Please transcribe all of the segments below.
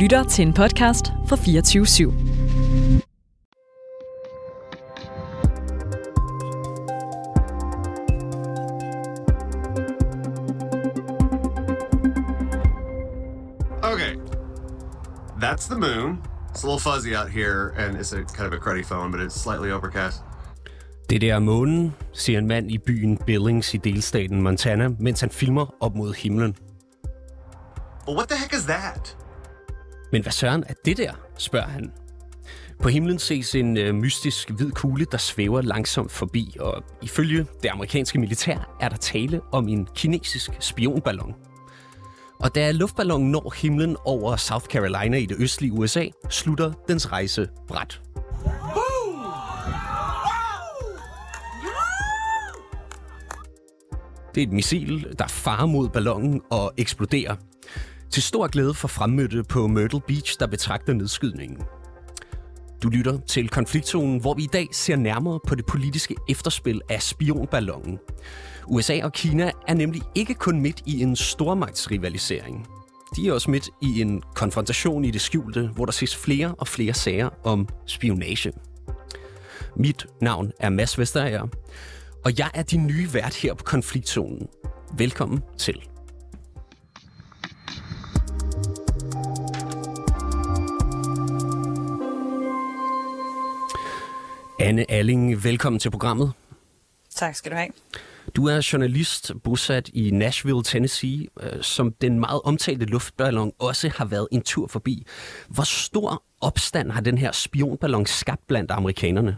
lytter til en podcast fra 24 /7. Okay. That's the moon. It's a little fuzzy out here, and it's a kind of a cruddy phone, but it's slightly overcast. Det der er månen, siger en mand i byen Billings i delstaten Montana, mens han filmer op mod himlen. Well, what the heck is that? Men hvad søren er det der, spørger han. På himlen ses en øh, mystisk hvid kugle, der svæver langsomt forbi, og ifølge det amerikanske militær er der tale om en kinesisk spionballon. Og da luftballonen når himlen over South Carolina i det østlige USA, slutter dens rejse bræt. Det er et missil, der farer mod ballonen og eksploderer. Til stor glæde for fremmødte på Myrtle Beach, der betragter nedskydningen. Du lytter til konfliktzonen, hvor vi i dag ser nærmere på det politiske efterspil af spionballonen. USA og Kina er nemlig ikke kun midt i en stormagtsrivalisering. De er også midt i en konfrontation i det skjulte, hvor der ses flere og flere sager om spionage. Mit navn er Mads Vesterager, og jeg er din nye vært her på konfliktzonen. Velkommen til. Anne Alling, velkommen til programmet. Tak skal du have. Du er journalist bosat i Nashville, Tennessee, øh, som den meget omtalte luftballon også har været en tur forbi. Hvor stor opstand har den her spionballon skabt blandt amerikanerne?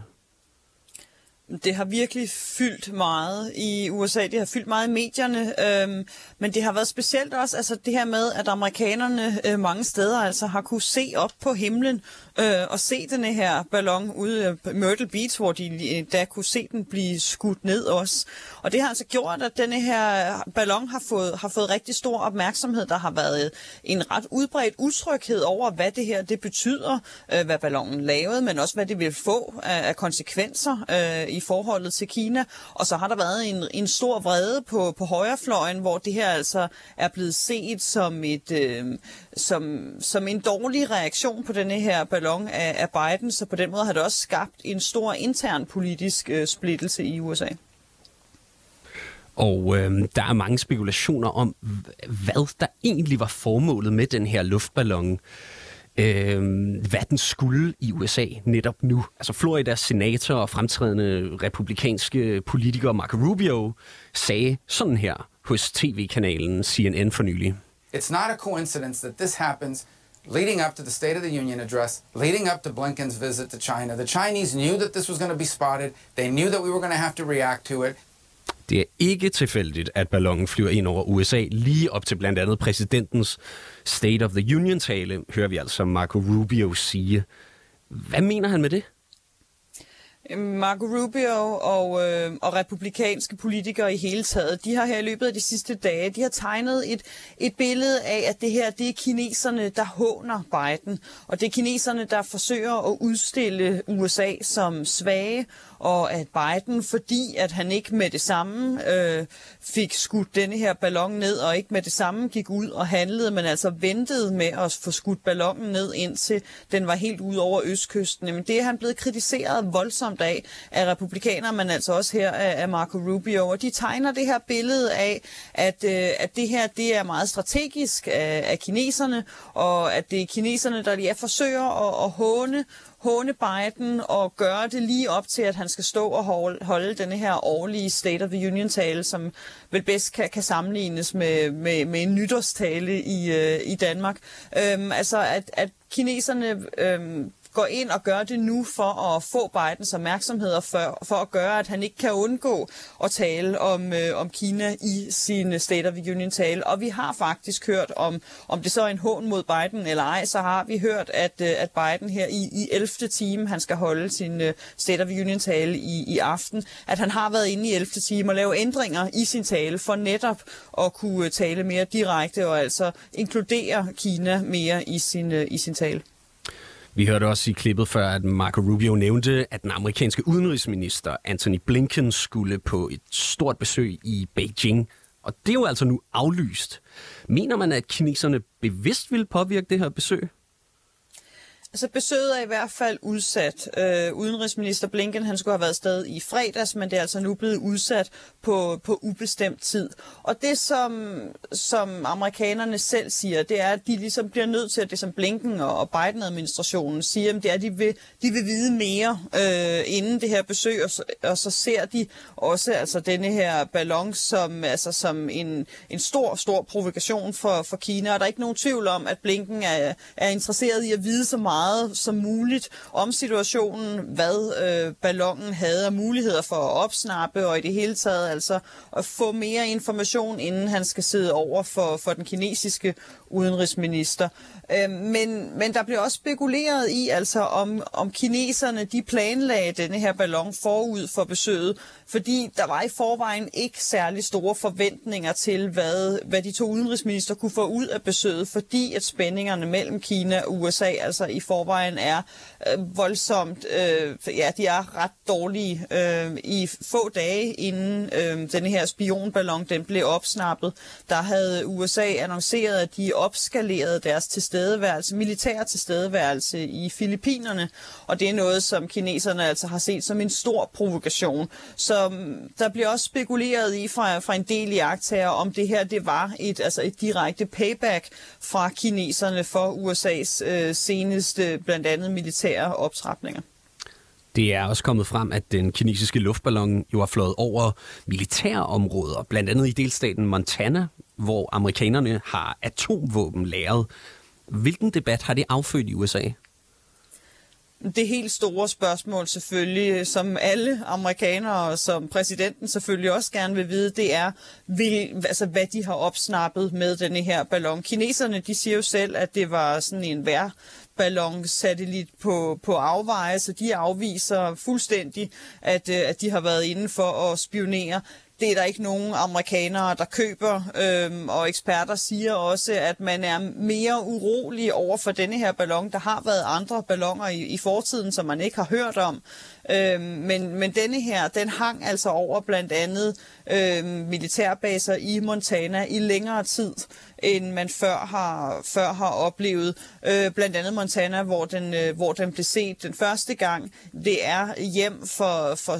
Det har virkelig fyldt meget i USA, det har fyldt meget i medierne, øhm, men det har været specielt også altså det her med, at amerikanerne øh, mange steder altså har kunne se op på himlen øh, og se den her ballon ude på Myrtle Beach, hvor de øh, da kunne se den blive skudt ned også. Og det har altså gjort, at denne her ballon har fået, har fået rigtig stor opmærksomhed. Der har været øh, en ret udbredt utryghed over, hvad det her det betyder, øh, hvad ballonen lavede, men også hvad det vil få af, af konsekvenser øh, i forholdet til Kina. Og så har der været en, en stor vrede på, på højrefløjen, hvor det her altså er blevet set som, et, øh, som, som en dårlig reaktion på denne her ballon af, af Biden. Så på den måde har det også skabt en stor intern politisk øh, splittelse i USA. Og øh, der er mange spekulationer om, hvad der egentlig var formålet med den her luftballon. Øh, øh, hvad den skulle i USA netop nu. Altså Floridas senator og fremtrædende republikanske politiker Marco Rubio sagde sådan her hos tv-kanalen CNN for nylig. It's not a coincidence that this happens leading up to the State of the Union address, leading up to Blinken's visit to China. The Chinese knew that this was going to be spotted. They knew that we were going to have to react to it. Det er ikke tilfældigt, at ballonen flyver ind over USA lige op til blandt andet præsidentens State of the Union-tale, hører vi altså Marco Rubio sige. Hvad mener han med det? Øhm, Marco Rubio og, øh, og republikanske politikere i hele taget, de har her i løbet af de sidste dage, de har tegnet et, et billede af, at det her, det er kineserne, der håner Biden. Og det er kineserne, der forsøger at udstille USA som svage, og at Biden, fordi at han ikke med det samme øh, fik skudt denne her ballon ned, og ikke med det samme gik ud og handlede, men altså ventede med at få skudt ballonen ned, indtil den var helt ud over østkysten. Men det er han blevet kritiseret voldsomt af, af republikanere, men altså også her af, Marco Rubio. Og de tegner det her billede af, at, øh, at det her det er meget strategisk af, af kineserne, og at det er kineserne, der lige forsøger at, at håne håne Biden og gøre det lige op til, at han skal stå og holde, denne her årlige State of the Union-tale, som vel bedst kan, kan sammenlignes med, med, med en nytårstale i, øh, i Danmark. Øhm, altså, at, at kineserne... Øhm, går ind og gør det nu for at få Bidens opmærksomhed og for, for at gøre, at han ikke kan undgå at tale om, øh, om Kina i sin State of the Union-tale. Og vi har faktisk hørt om, om det så er en hån mod Biden eller ej, så har vi hørt, at, øh, at Biden her i, i 11. time, han skal holde sin øh, State of the Union-tale i, i aften, at han har været inde i 11. time og lave ændringer i sin tale for netop at kunne øh, tale mere direkte og altså inkludere Kina mere i sin, øh, i sin tale. Vi hørte også i klippet før, at Marco Rubio nævnte, at den amerikanske udenrigsminister Anthony Blinken skulle på et stort besøg i Beijing. Og det er jo altså nu aflyst. Mener man, at kineserne bevidst vil påvirke det her besøg? Altså besøget er i hvert fald udsat. Øh, udenrigsminister Blinken han skulle have været sted i fredags, men det er altså nu blevet udsat på, på ubestemt tid. Og det som, som amerikanerne selv siger, det er, at de ligesom bliver nødt til, at det som Blinken og Biden-administrationen siger, det er, at de vil, de vil vide mere øh, inden det her besøg, og, og så ser de også altså denne her ballon som, altså, som en, en stor, stor provokation for, for Kina. Og der er ikke nogen tvivl om, at Blinken er, er interesseret i at vide så meget som muligt om situationen, hvad øh, ballonen havde af muligheder for at opsnappe, og i det hele taget altså at få mere information, inden han skal sidde over for, for den kinesiske udenrigsminister. Øh, men, men der blev også spekuleret i, altså om, om kineserne de planlagde denne her ballon forud for besøget, fordi der var i forvejen ikke særlig store forventninger til, hvad, hvad de to udenrigsminister kunne få ud af besøget, fordi at spændingerne mellem Kina og USA altså i forvejen er øh, voldsomt, øh, ja, de er ret dårlige. Øh, I få dage inden øh, denne her spionballon den blev opsnappet, der havde USA annonceret, at de opskalerede deres tilstedeværelse, militær tilstedeværelse i Filippinerne, og det er noget, som kineserne altså har set som en stor provokation. Så mm, der bliver også spekuleret i fra, fra en del iagtager, om det her det var et, altså et direkte payback fra kineserne for USA's øh, seneste blandt andet militære optrapninger. Det er også kommet frem, at den kinesiske luftballon jo har flået over militære områder, blandt andet i delstaten Montana, hvor amerikanerne har atomvåben læret. Hvilken debat har det affødt i USA? det helt store spørgsmål selvfølgelig, som alle amerikanere og som præsidenten selvfølgelig også gerne vil vide, det er, vil, altså, hvad de har opsnappet med denne her ballon. Kineserne de siger jo selv, at det var sådan en værballonsatellit på, på afveje, så de afviser fuldstændig, at, øh, at de har været inde for at spionere det er der ikke nogen amerikanere, der køber, øhm, og eksperter siger også, at man er mere urolig over for denne her ballon. Der har været andre balloner i, i fortiden, som man ikke har hørt om, Øh, men, men denne her, den hang altså over blandt andet øh, militærbaser i Montana i længere tid end man før har, før har oplevet. Øh, blandt andet Montana, hvor den, øh, hvor den blev set den første gang. Det er hjem for, for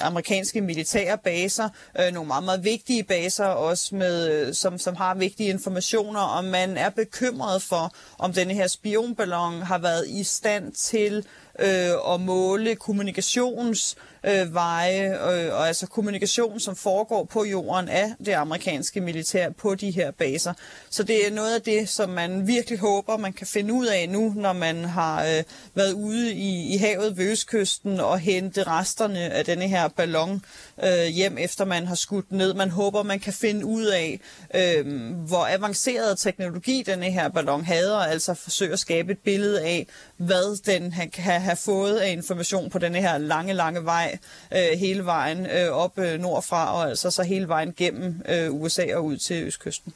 amerikanske militære baser, øh, nogle meget, meget vigtige baser også, med, øh, som, som har vigtige informationer, og man er bekymret for, om denne her spionballon har været i stand til øh, at måle kommunikations Øh, øh, og altså kommunikation, som foregår på jorden af det amerikanske militær på de her baser. Så det er noget af det, som man virkelig håber, man kan finde ud af nu, når man har øh, været ude i, i havet ved Østkysten og hente resterne af denne her ballon øh, hjem, efter man har skudt ned. Man håber, man kan finde ud af, øh, hvor avanceret teknologi denne her ballon havde, og altså forsøge at skabe et billede af, hvad den kan have fået af information på denne her lange, lange vej, øh, hele vejen øh, op øh, nordfra, og altså så hele vejen gennem øh, USA og ud til Østkysten.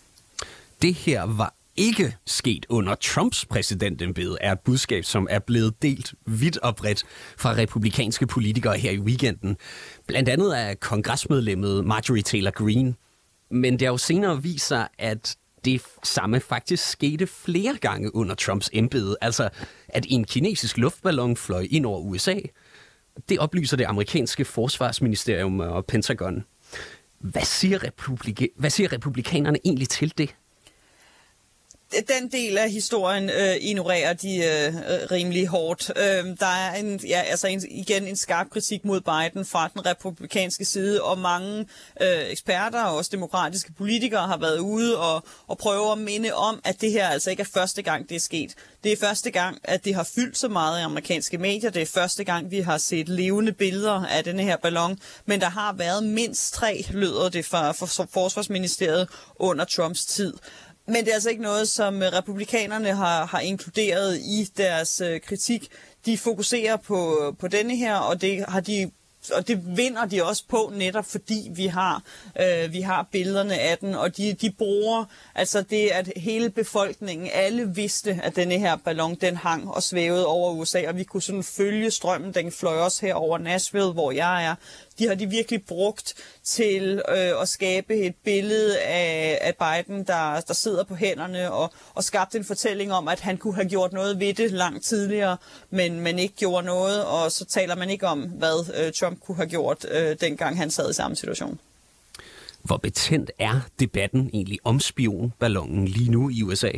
Det her var ikke sket under Trumps præsidentembede, er et budskab, som er blevet delt vidt og bredt fra republikanske politikere her i weekenden. Blandt andet af kongresmedlemmet Marjorie Taylor Greene. Men det har jo senere vist sig, at det samme faktisk skete flere gange under Trumps embede. Altså, at en kinesisk luftballon fløj ind over USA. Det oplyser det amerikanske forsvarsministerium og Pentagon. Hvad siger, republika- hvad siger republikanerne egentlig til det? Den del af historien øh, ignorerer de øh, øh, rimelig hårdt. Øh, der er en, ja, altså en, igen en skarp kritik mod Biden fra den republikanske side, og mange øh, eksperter og også demokratiske politikere har været ude og, og prøve at minde om, at det her altså ikke er første gang, det er sket. Det er første gang, at det har fyldt så meget i amerikanske medier. Det er første gang, vi har set levende billeder af denne her ballon. Men der har været mindst tre, lyder det fra, fra Forsvarsministeriet under Trumps tid. Men det er altså ikke noget, som øh, republikanerne har, har inkluderet i deres øh, kritik. De fokuserer på, øh, på denne her, og det har de og det vinder de også på netop fordi vi har øh, vi har billederne af den. Og de de bruger altså det at hele befolkningen alle vidste at denne her ballon den hang og svævede over USA og vi kunne sådan følge strømmen den fløj også her over Nashville hvor jeg er de har de virkelig brugt til øh, at skabe et billede af, af Biden, der, der sidder på hænderne og, og skabt en fortælling om, at han kunne have gjort noget ved det langt tidligere, men, men ikke gjorde noget, og så taler man ikke om, hvad øh, Trump kunne have gjort, øh, dengang han sad i samme situation. Hvor betændt er debatten egentlig om spionballonen lige nu i USA?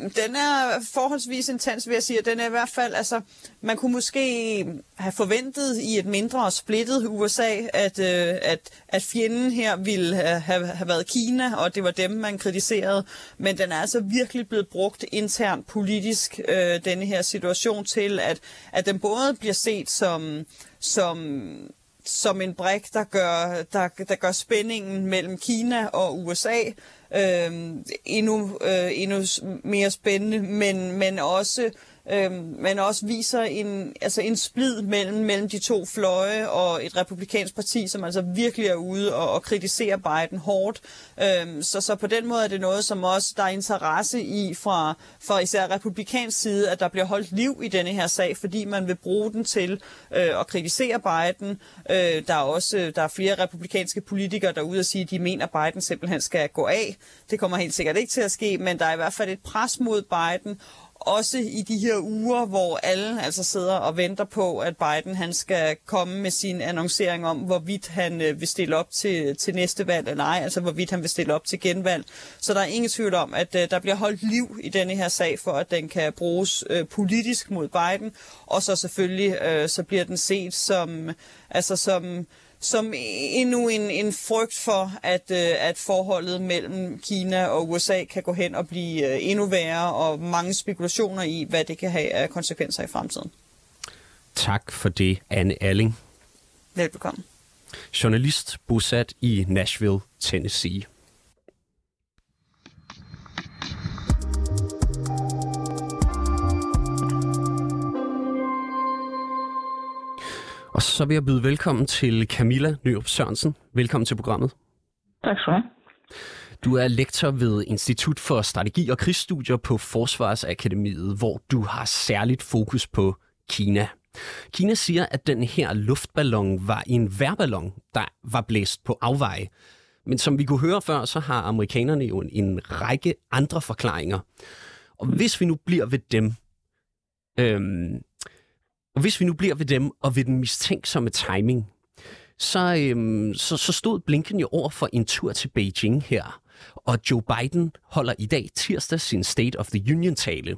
Den er forholdsvis intens, vil jeg sige. Den er i hvert fald, altså, man kunne måske have forventet i et mindre splittet USA, at, øh, at, at fjenden her ville have, have, været Kina, og det var dem, man kritiserede. Men den er altså virkelig blevet brugt internt politisk, øh, denne her situation, til at, at den både bliver set som, som som en brik, der gør, der, der gør spændingen mellem Kina og USA øh, endnu, øh, endnu mere spændende, men, men også øh, men også viser en, altså en splid mellem, mellem de to fløje og et republikansk parti, som altså virkelig er ude og, og kritiserer Biden hårdt. Øh, så, så på den måde er det noget, som også der er interesse i fra, fra især republikansk side, at der bliver holdt liv i denne her sag, fordi man vil bruge den til øh, at kritisere Biden. Øh, der er også øh, der er flere republikanske politikere, der er ude og sige, at de mener, at Biden simpelthen skal gå af. Det kommer helt sikkert ikke til at ske, men der er i hvert fald et pres mod Biden, også i de her uger, hvor alle altså sidder og venter på, at Biden han skal komme med sin annoncering om, hvorvidt han øh, vil stille op til, til næste valg eller ej, altså hvorvidt han vil stille op til genvalg. Så der er ingen tvivl om, at øh, der bliver holdt liv i denne her sag, for at den kan bruges øh, politisk mod Biden, og så selvfølgelig øh, så bliver den set som, altså som som endnu en, en frygt for, at, øh, at forholdet mellem Kina og USA kan gå hen og blive øh, endnu værre, og mange spekulationer i, hvad det kan have af konsekvenser i fremtiden. Tak for det, Anne Alling. Velbekomme. Journalist bosat i Nashville, Tennessee. Og så vil jeg byde velkommen til Camilla Nyrup Sørensen. Velkommen til programmet. Tak skal du have. Du er lektor ved Institut for Strategi og Krigsstudier på Forsvarsakademiet, hvor du har særligt fokus på Kina. Kina siger, at den her luftballon var en værballon, der var blæst på afveje. Men som vi kunne høre før, så har amerikanerne jo en, række andre forklaringer. Og hvis vi nu bliver ved dem, øhm, og hvis vi nu bliver ved dem og ved den mistænksomme timing, så, øhm, så, så stod Blinken jo over for en tur til Beijing her. Og Joe Biden holder i dag tirsdag sin State of the Union-tale.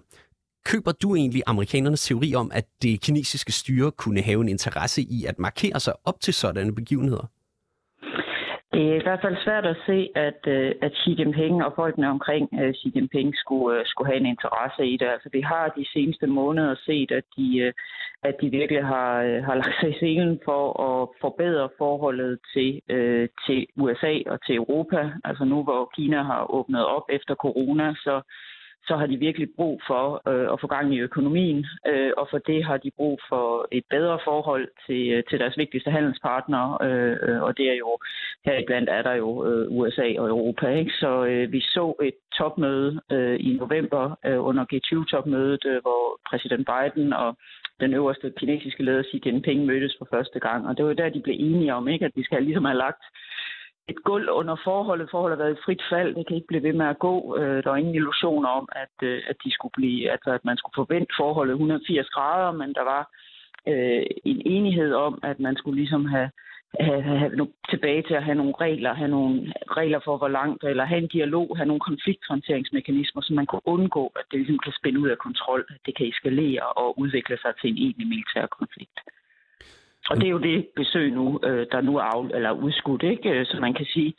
Køber du egentlig amerikanernes teori om, at det kinesiske styre kunne have en interesse i at markere sig op til sådanne begivenheder? Det er i hvert fald svært at se, at, øh, at Xi Jinping og folkene omkring øh, Xi Jinping skulle, øh, skulle have en interesse i det. Altså, vi har de seneste måneder set, at de, at de virkelig har, har lagt sig i selen for at forbedre forholdet til, til USA og til Europa. Altså nu, hvor Kina har åbnet op efter corona, så så har de virkelig brug for øh, at få gang i økonomien, øh, og for det har de brug for et bedre forhold til, øh, til deres vigtigste handelspartnere, øh, og det er jo, heriblandt er der jo øh, USA og Europa. Ikke? Så øh, vi så et topmøde øh, i november øh, under G20-topmødet, øh, hvor præsident Biden og den øverste kinesiske leder Xi Jinping mødtes for første gang, og det var der, de blev enige om, ikke, at vi skal ligesom have lagt et gulv under forholdet. Forholdet har været i frit fald. Det kan ikke blive ved med at gå. Øh, der er ingen illusioner om, at, øh, at, de skulle blive, altså, at man skulle forvente forholdet 180 grader, men der var øh, en enighed om, at man skulle ligesom have, have, have, have tilbage til at have nogle regler, have nogle regler for hvor langt, eller have en dialog, have nogle konflikthåndteringsmekanismer, så man kunne undgå, at det ligesom kan spænde ud af kontrol, at det kan eskalere og udvikle sig til en egentlig militær konflikt. Og det er jo det besøg nu, øh, der nu er af, eller udskudt, ikke? Så man kan sige,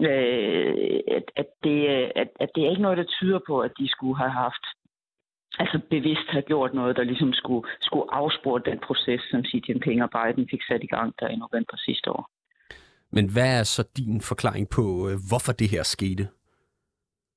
øh, at, at, det, at, at det er ikke noget, der tyder på, at de skulle have haft altså bevidst have gjort noget, der ligesom skulle, skulle afspore den proces, som Xi Jinping og Biden fik sat i gang der i november sidste år. Men hvad er så din forklaring på, øh, hvorfor det her skete?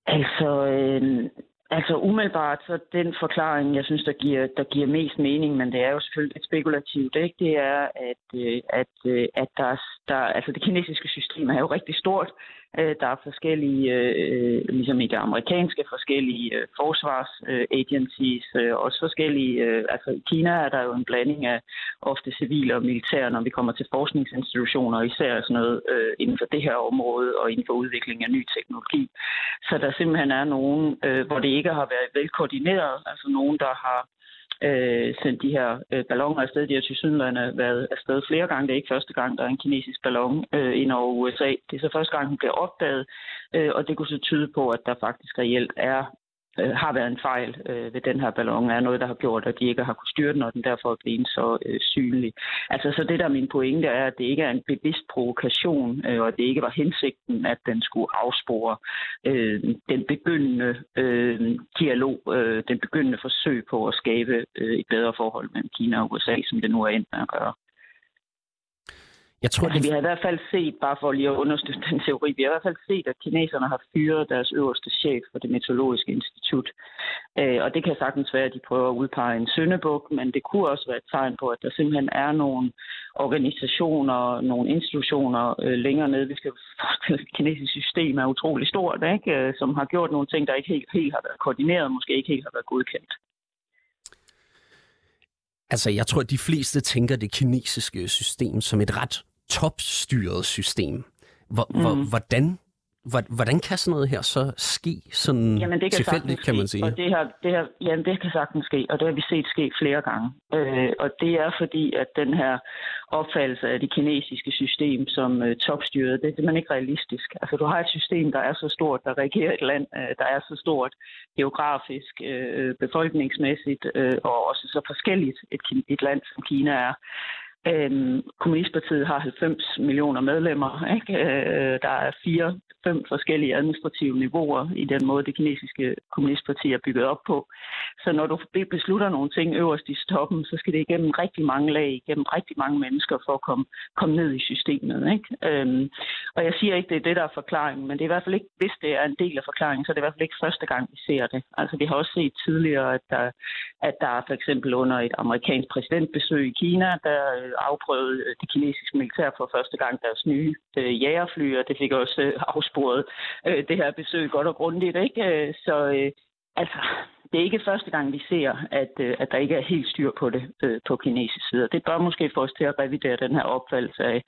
Altså, øh, Altså umiddelbart, så den forklaring, jeg synes, der giver, der giver mest mening, men det er jo selvfølgelig lidt spekulativt, ikke? det er, at, øh, at, øh, at der, der, altså det kinesiske system er jo rigtig stort. Øh, der er forskellige, øh, ligesom i det amerikanske, forskellige øh, forsvarsagencies, øh, også forskellige, øh, altså i Kina er der jo en blanding af ofte civile og militære, når vi kommer til forskningsinstitutioner, især sådan noget øh, inden for det her område og inden for udvikling af ny teknologi. Så der simpelthen er nogen, øh, hvor det ikke har været velkoordineret, altså nogen, der har øh, sendt de her øh, balloner afsted. De har til Sydland været afsted flere gange. Det er ikke første gang, der er en kinesisk ballon øh, ind over USA. Det er så første gang, den bliver opdaget, øh, og det kunne så tyde på, at der faktisk reelt er øh, har været en fejl øh, ved den her ballon, er noget, der har gjort, at de ikke har kunnet styre den, og den derfor er blevet så øh, synlig. Altså, så det der min pointe er, at det ikke er en bevidst provokation, øh, og det ikke var hensigten, at den skulle afspore øh, den begyndende øh, dialog, øh, den begyndende forsøg på at skabe øh, et bedre forhold mellem Kina og USA, som det nu er endt med at gøre. Jeg tror, altså, det... Vi har i hvert fald set, bare for lige at understøtte den teori, vi har i hvert fald set, at kineserne har fyret deres øverste chef for det meteorologiske institut. Øh, og det kan sagtens være, at de prøver at udpege en søndebuk, men det kunne også være et tegn på, at der simpelthen er nogle organisationer, nogle institutioner øh, længere nede. Vi skal forestille, at det kinesiske system er utrolig stort, ikke? Øh, som har gjort nogle ting, der ikke helt, helt har været koordineret, måske ikke helt har været godkendt. Altså, jeg tror, at de fleste tænker det kinesiske system som et ret topstyret system. Hvor, mm. hvor, hvordan Hvordan kan sådan noget her så ske sådan jamen, det kan tilfældigt, kan man sige? Og det, her, det, her, jamen, det kan sagtens ske, og det har vi set ske flere gange. Øh, og det er fordi, at den her opfattelse af det kinesiske system som øh, topstyret, det er simpelthen ikke realistisk. Altså, du har et system, der er så stort, der regerer et land, øh, der er så stort geografisk, øh, befolkningsmæssigt, øh, og også så forskelligt et, et land, som Kina er. Øhm, Kommunistpartiet har 90 millioner medlemmer. Ikke? Øh, der er fire fem forskellige administrative niveauer i den måde, det kinesiske kommunistparti er bygget op på. Så når du beslutter nogle ting øverst i toppen, så skal det igennem rigtig mange lag, igennem rigtig mange mennesker for at komme, komme ned i systemet. Ikke? Øhm, og jeg siger ikke, det er det, der er forklaringen, men det er i hvert fald ikke, hvis det er en del af forklaringen, så er det i hvert fald ikke første gang, vi ser det. Altså vi har også set tidligere, at der, at der for eksempel under et amerikansk præsidentbesøg i Kina, der Øh, afprøvet afprøvede det kinesiske militær for første gang deres nye øh, jægerfly, og det fik også øh, afsporet øh, det her besøg godt og grundigt. Ikke? Øh, så øh, altså, det er ikke første gang, vi ser, at, øh, at der ikke er helt styr på det øh, på kinesisk side. Det bør måske få os til at revidere den her opfattelse af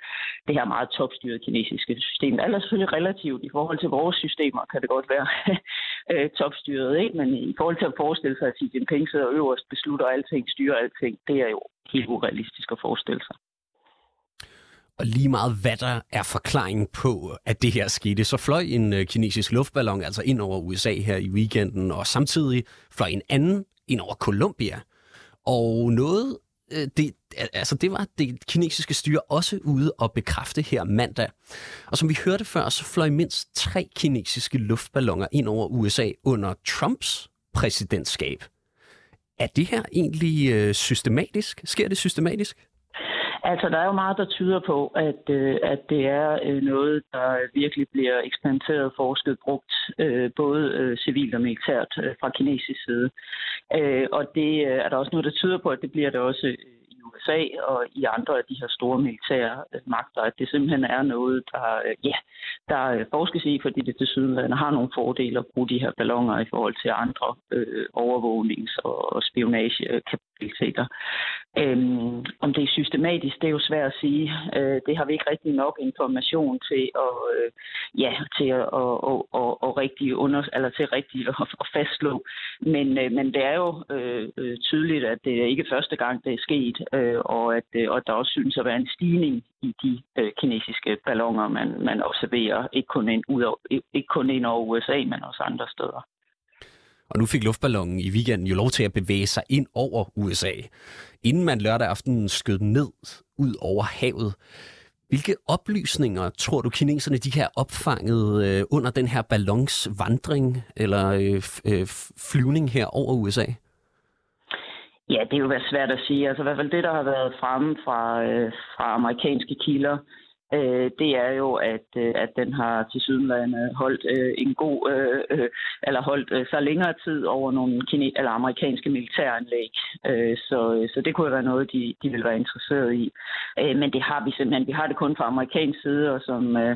det her meget topstyrede kinesiske system. Det er selvfølgelig relativt i forhold til vores systemer, kan det godt være øh, topstyret, ikke? men i forhold til at forestille sig, at Xi Jinping sidder øverst, beslutter alting, styrer alting, det er jo helt urealistisk at forestille sig. Og lige meget hvad der er forklaringen på, at det her skete, så fløj en øh, kinesisk luftballon altså ind over USA her i weekenden, og samtidig fløj en anden ind over Colombia. Og noget, øh, det, altså det var det kinesiske styre også ude og bekræfte her mandag. Og som vi hørte før, så fløj mindst tre kinesiske luftballoner ind over USA under Trumps præsidentskab. Er det her egentlig øh, systematisk? Sker det systematisk? Altså, der er jo meget, der tyder på, at, øh, at det er øh, noget, der virkelig bliver eksperimenteret, forsket, brugt, øh, både øh, civilt og militært øh, fra kinesisk side. Øh, og det øh, er der også noget, der tyder på, at det bliver det også øh, USA og i andre af de her store militære øh, magter, at det simpelthen er noget, der, øh, ja, der øh, forskes i, fordi det til sydenlandet har nogle fordele at bruge de her ballonger i forhold til andre øh, overvågnings- og spionagekapabiliteter. Øhm, om det er systematisk, det er jo svært at sige. Øh, det har vi ikke rigtig nok information til at, øh, ja, til at, og, og, og, og rigtig under, eller til rigtig at, at fastslå. Men, øh, men det er jo øh, tydeligt, at det er ikke første gang, det er sket, øh, og at øh, og der også synes at være en stigning i de øh, kinesiske ballonger, man, man observerer, ikke kun, ind, ud over, ikke kun ind over USA, men også andre steder. Og nu fik luftballonen i weekenden jo lov til at bevæge sig ind over USA, inden man lørdag aften skød den ned ud over havet. Hvilke oplysninger tror du kineserne de har opfanget øh, under den her ballonsvandring eller øh, øh, flyvning her over USA? Ja, det er jo svært at sige. Altså i hvert fald det, der har været fremme fra, øh, fra amerikanske kilder, øh, det er jo, at, øh, at den har til sydenlandet holdt øh, en god, øh, øh, eller holdt øh, så længere tid over nogle kine, eller amerikanske militæranlæg. Øh, så, øh, så det kunne være noget, de, de ville være interesseret i. Øh, men det har vi simpelthen. Vi har det kun fra amerikansk side, og som, øh,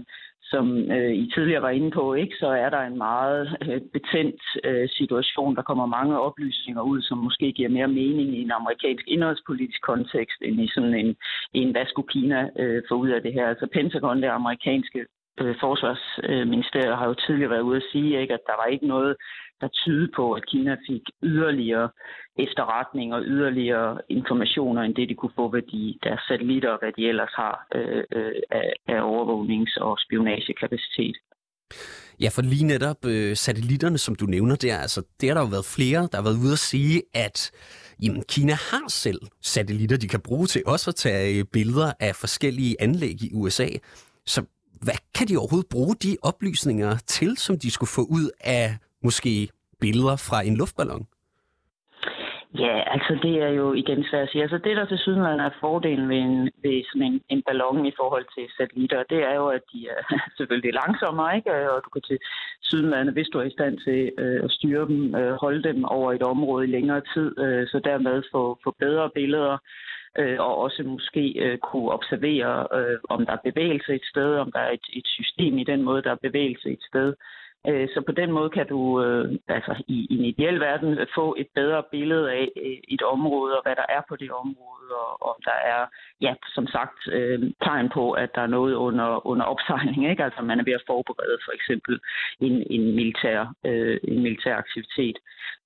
som øh, I tidligere var inde på, ikke, så er der en meget øh, betændt øh, situation. Der kommer mange oplysninger ud, som måske giver mere mening i en amerikansk indholdspolitisk kontekst, end i sådan en, en hvad skulle Kina øh, få ud af det her. Altså Pentagon, det amerikanske Øh, forsvarsministeriet, har jo tidligere været ude at sige, ikke, at der var ikke noget der tyder på, at Kina fik yderligere efterretning og yderligere informationer, end det de kunne få ved de, deres satellitter og hvad de ellers har øh, øh, af, af overvågnings- og spionagekapacitet. Ja, for lige netop øh, satellitterne, som du nævner der, altså, det har der jo været flere, der har været ude at sige, at jamen, Kina har selv satellitter, de kan bruge til også at tage øh, billeder af forskellige anlæg i USA. Så hvad kan de overhovedet bruge de oplysninger til, som de skulle få ud af måske billeder fra en luftballon? Ja, altså det er jo igen svært at sige. Altså det, der til sydenland er fordelen ved, en, ved sådan en, en ballon i forhold til satellitter, det er jo, at de er selvfølgelig langsommere, ikke? Og du kan til sydenlandet, hvis du er i stand til øh, at styre dem, øh, holde dem over et område i længere tid, øh, så dermed få, få bedre billeder øh, og også måske øh, kunne observere, øh, om der er bevægelse et sted, om der er et, et system i den måde, der er bevægelse et sted. Øh, så på den måde kan du øh, altså i, i en ideel verden få et bedre billede af øh, et område og hvad der er på det område, og om der er, ja, som sagt, øh, tegn på, at der er noget under, under opsejling. Ikke? Altså man er ved at forberede for eksempel en, en, militær, øh, en militær aktivitet.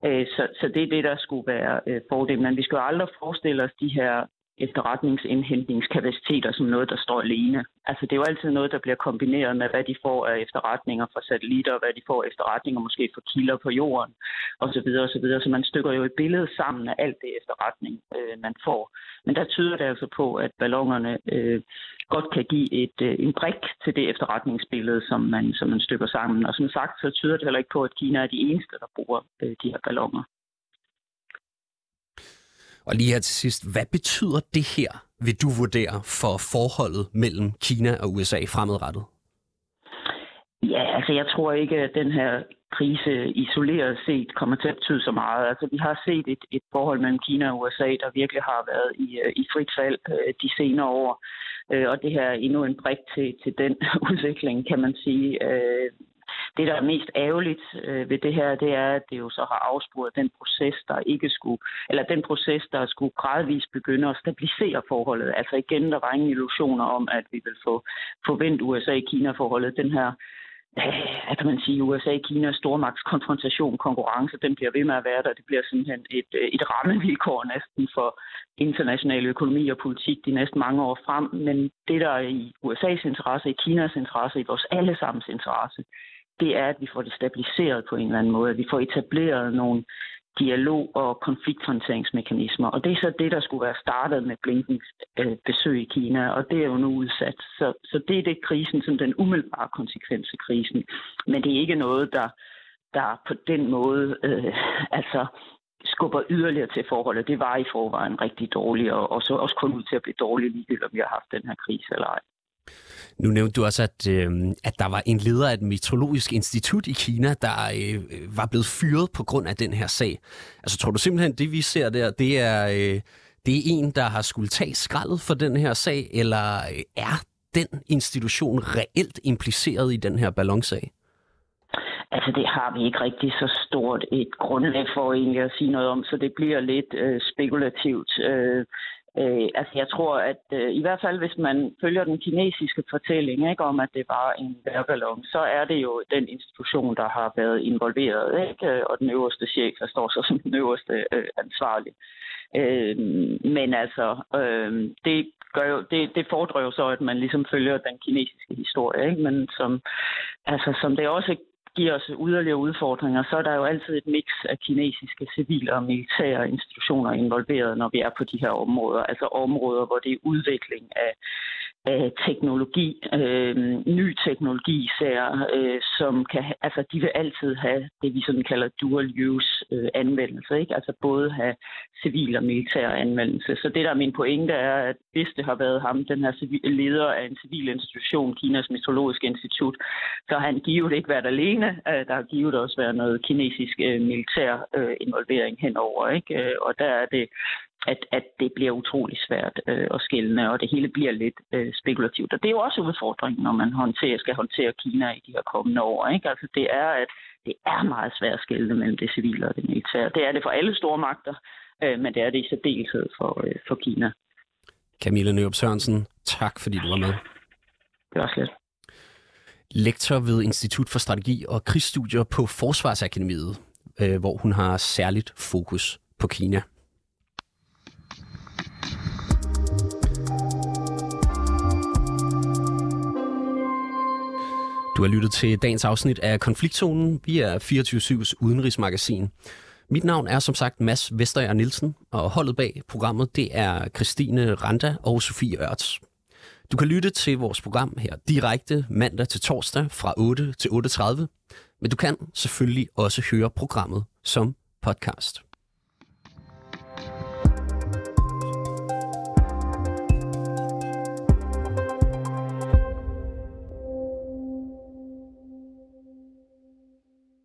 Så, så det er det, der skulle være fordelen. Men vi skal jo aldrig forestille os de her efterretningsindhentningskapaciteter som noget, der står alene. Altså det er jo altid noget, der bliver kombineret med, hvad de får af efterretninger fra satellitter, hvad de får af efterretninger måske fra kilder på jorden osv. osv. Så man stykker jo et billede sammen af alt det efterretning, øh, man får. Men der tyder det altså på, at ballongerne øh, godt kan give et, øh, en brik til det efterretningsbillede, som man, som man stykker sammen. Og som sagt, så tyder det heller ikke på, at Kina er de eneste, der bruger øh, de her ballonger. Og lige her til sidst, hvad betyder det her, vil du vurdere, for forholdet mellem Kina og USA fremadrettet? Ja, altså jeg tror ikke, at den her krise isoleret set kommer til at betyde så meget. Altså vi har set et, et forhold mellem Kina og USA, der virkelig har været i, øh, i frit fald øh, de senere år. Øh, og det her er endnu en brik til, til den udvikling, kan man sige. Det, der er mest ærgerligt øh, ved det her, det er, at det jo så har afsporet den proces, der ikke skulle, eller den proces, der skulle gradvist begynde at stabilisere forholdet. Altså igen, der var ingen illusioner om, at vi vil få forventet USA-Kina-forholdet. Den her øh, at kan man sige, USA-Kina stormagtskonfrontation, konkurrence, den bliver ved med at være der. Det bliver simpelthen et, øh, et rammevilkår næsten for international økonomi og politik de næste mange år frem. Men det, der er i USA's interesse, i Kinas interesse, i vores allesammens interesse, det er, at vi får det stabiliseret på en eller anden måde, at vi får etableret nogle dialog- og konflikthåndteringsmekanismer. Og det er så det, der skulle være startet med Blinkens øh, besøg i Kina, og det er jo nu udsat. Så, så det er det krisen, som den umiddelbare konsekvens af krisen. Men det er ikke noget, der, der på den måde øh, altså skubber yderligere til forholdet. Det var i forvejen rigtig dårligt, og, og så også kun ud til at blive dårligt ligegyldigt, om vi har haft den her krise eller ej. Nu nævnte du også, at, øh, at der var en leder af et meteorologisk institut i Kina, der øh, var blevet fyret på grund af den her sag. Altså tror du simpelthen, det vi ser der, det er, øh, det er en, der har skulle tage skraldet for den her sag, eller øh, er den institution reelt impliceret i den her ballonsag? Altså det har vi ikke rigtig så stort et grundlag for egentlig at sige noget om, så det bliver lidt øh, spekulativt. Øh, Øh, altså jeg tror, at øh, i hvert fald hvis man følger den kinesiske fortælling ikke, om, at det var en værballon, så er det jo den institution, der har været involveret, ikke? og den øverste chef, der står så som den øverste øh, ansvarlig. Øh, men altså, øh, det, gør jo, det, det fordrer jo så, at man ligesom følger den kinesiske historie, ikke? men som, altså, som det også giver os yderligere udfordringer, så er der jo altid et mix af kinesiske civile og militære institutioner involveret, når vi er på de her områder. Altså områder, hvor det er udvikling af af teknologi, øh, ny teknologi især, øh, som kan, altså de vil altid have det, vi sådan kalder dual use øh, anvendelse, ikke? altså både have civil og militær anvendelse. Så det der er min pointe er, at hvis det har været ham, den her civil, leder af en civil institution, Kinas Meteorologiske Institut, så har han givet ikke været alene. Øh, der har givet også været noget kinesisk øh, militær øh, involvering henover, ikke? Øh, og der er det at, at det bliver utrolig svært øh, at skælne, og det hele bliver lidt øh, spekulativt. Og det er jo også udfordringen, når man håndterer, skal håndtere Kina i de her kommende år. Ikke? Altså det er, at det er meget svært at skælne mellem det civile og det militære. Det er det for alle store magter, øh, men det er det i særdeleshed for, øh, for Kina. Camilla Nørup Sørensen, tak fordi du var med. Det var slet. Lektor ved Institut for Strategi og Krigsstudier på Forsvarsakademiet, øh, hvor hun har særligt fokus på Kina. Du har lyttet til dagens afsnit af Konfliktzonen. Vi er 24-7's udenrigsmagasin. Mit navn er som sagt Mads Vesterager Nielsen, og holdet bag programmet det er Christine Randa og Sofie Ørts. Du kan lytte til vores program her direkte mandag til torsdag fra 8 til 8.30, men du kan selvfølgelig også høre programmet som podcast.